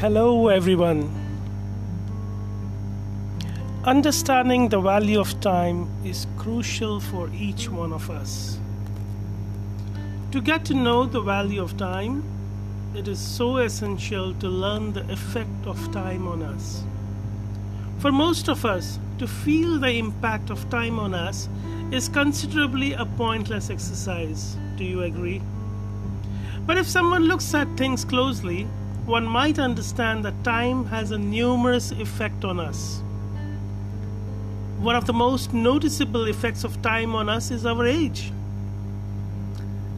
Hello, everyone. Understanding the value of time is crucial for each one of us. To get to know the value of time, it is so essential to learn the effect of time on us. For most of us, to feel the impact of time on us is considerably a pointless exercise. Do you agree? But if someone looks at things closely, one might understand that time has a numerous effect on us. One of the most noticeable effects of time on us is our age.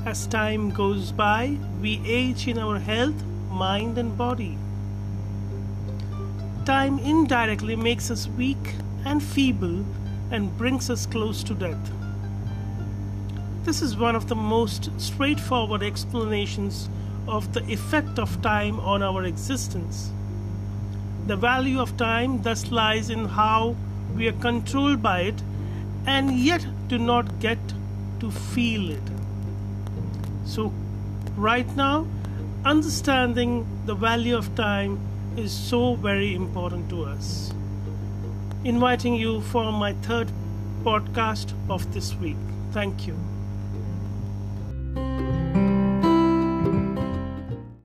As time goes by, we age in our health, mind, and body. Time indirectly makes us weak and feeble and brings us close to death. This is one of the most straightforward explanations of the effect of time on our existence. The value of time thus lies in how we are controlled by it and yet do not get to feel it. So, right now, understanding the value of time is so very important to us. Inviting you for my third podcast of this week. Thank you.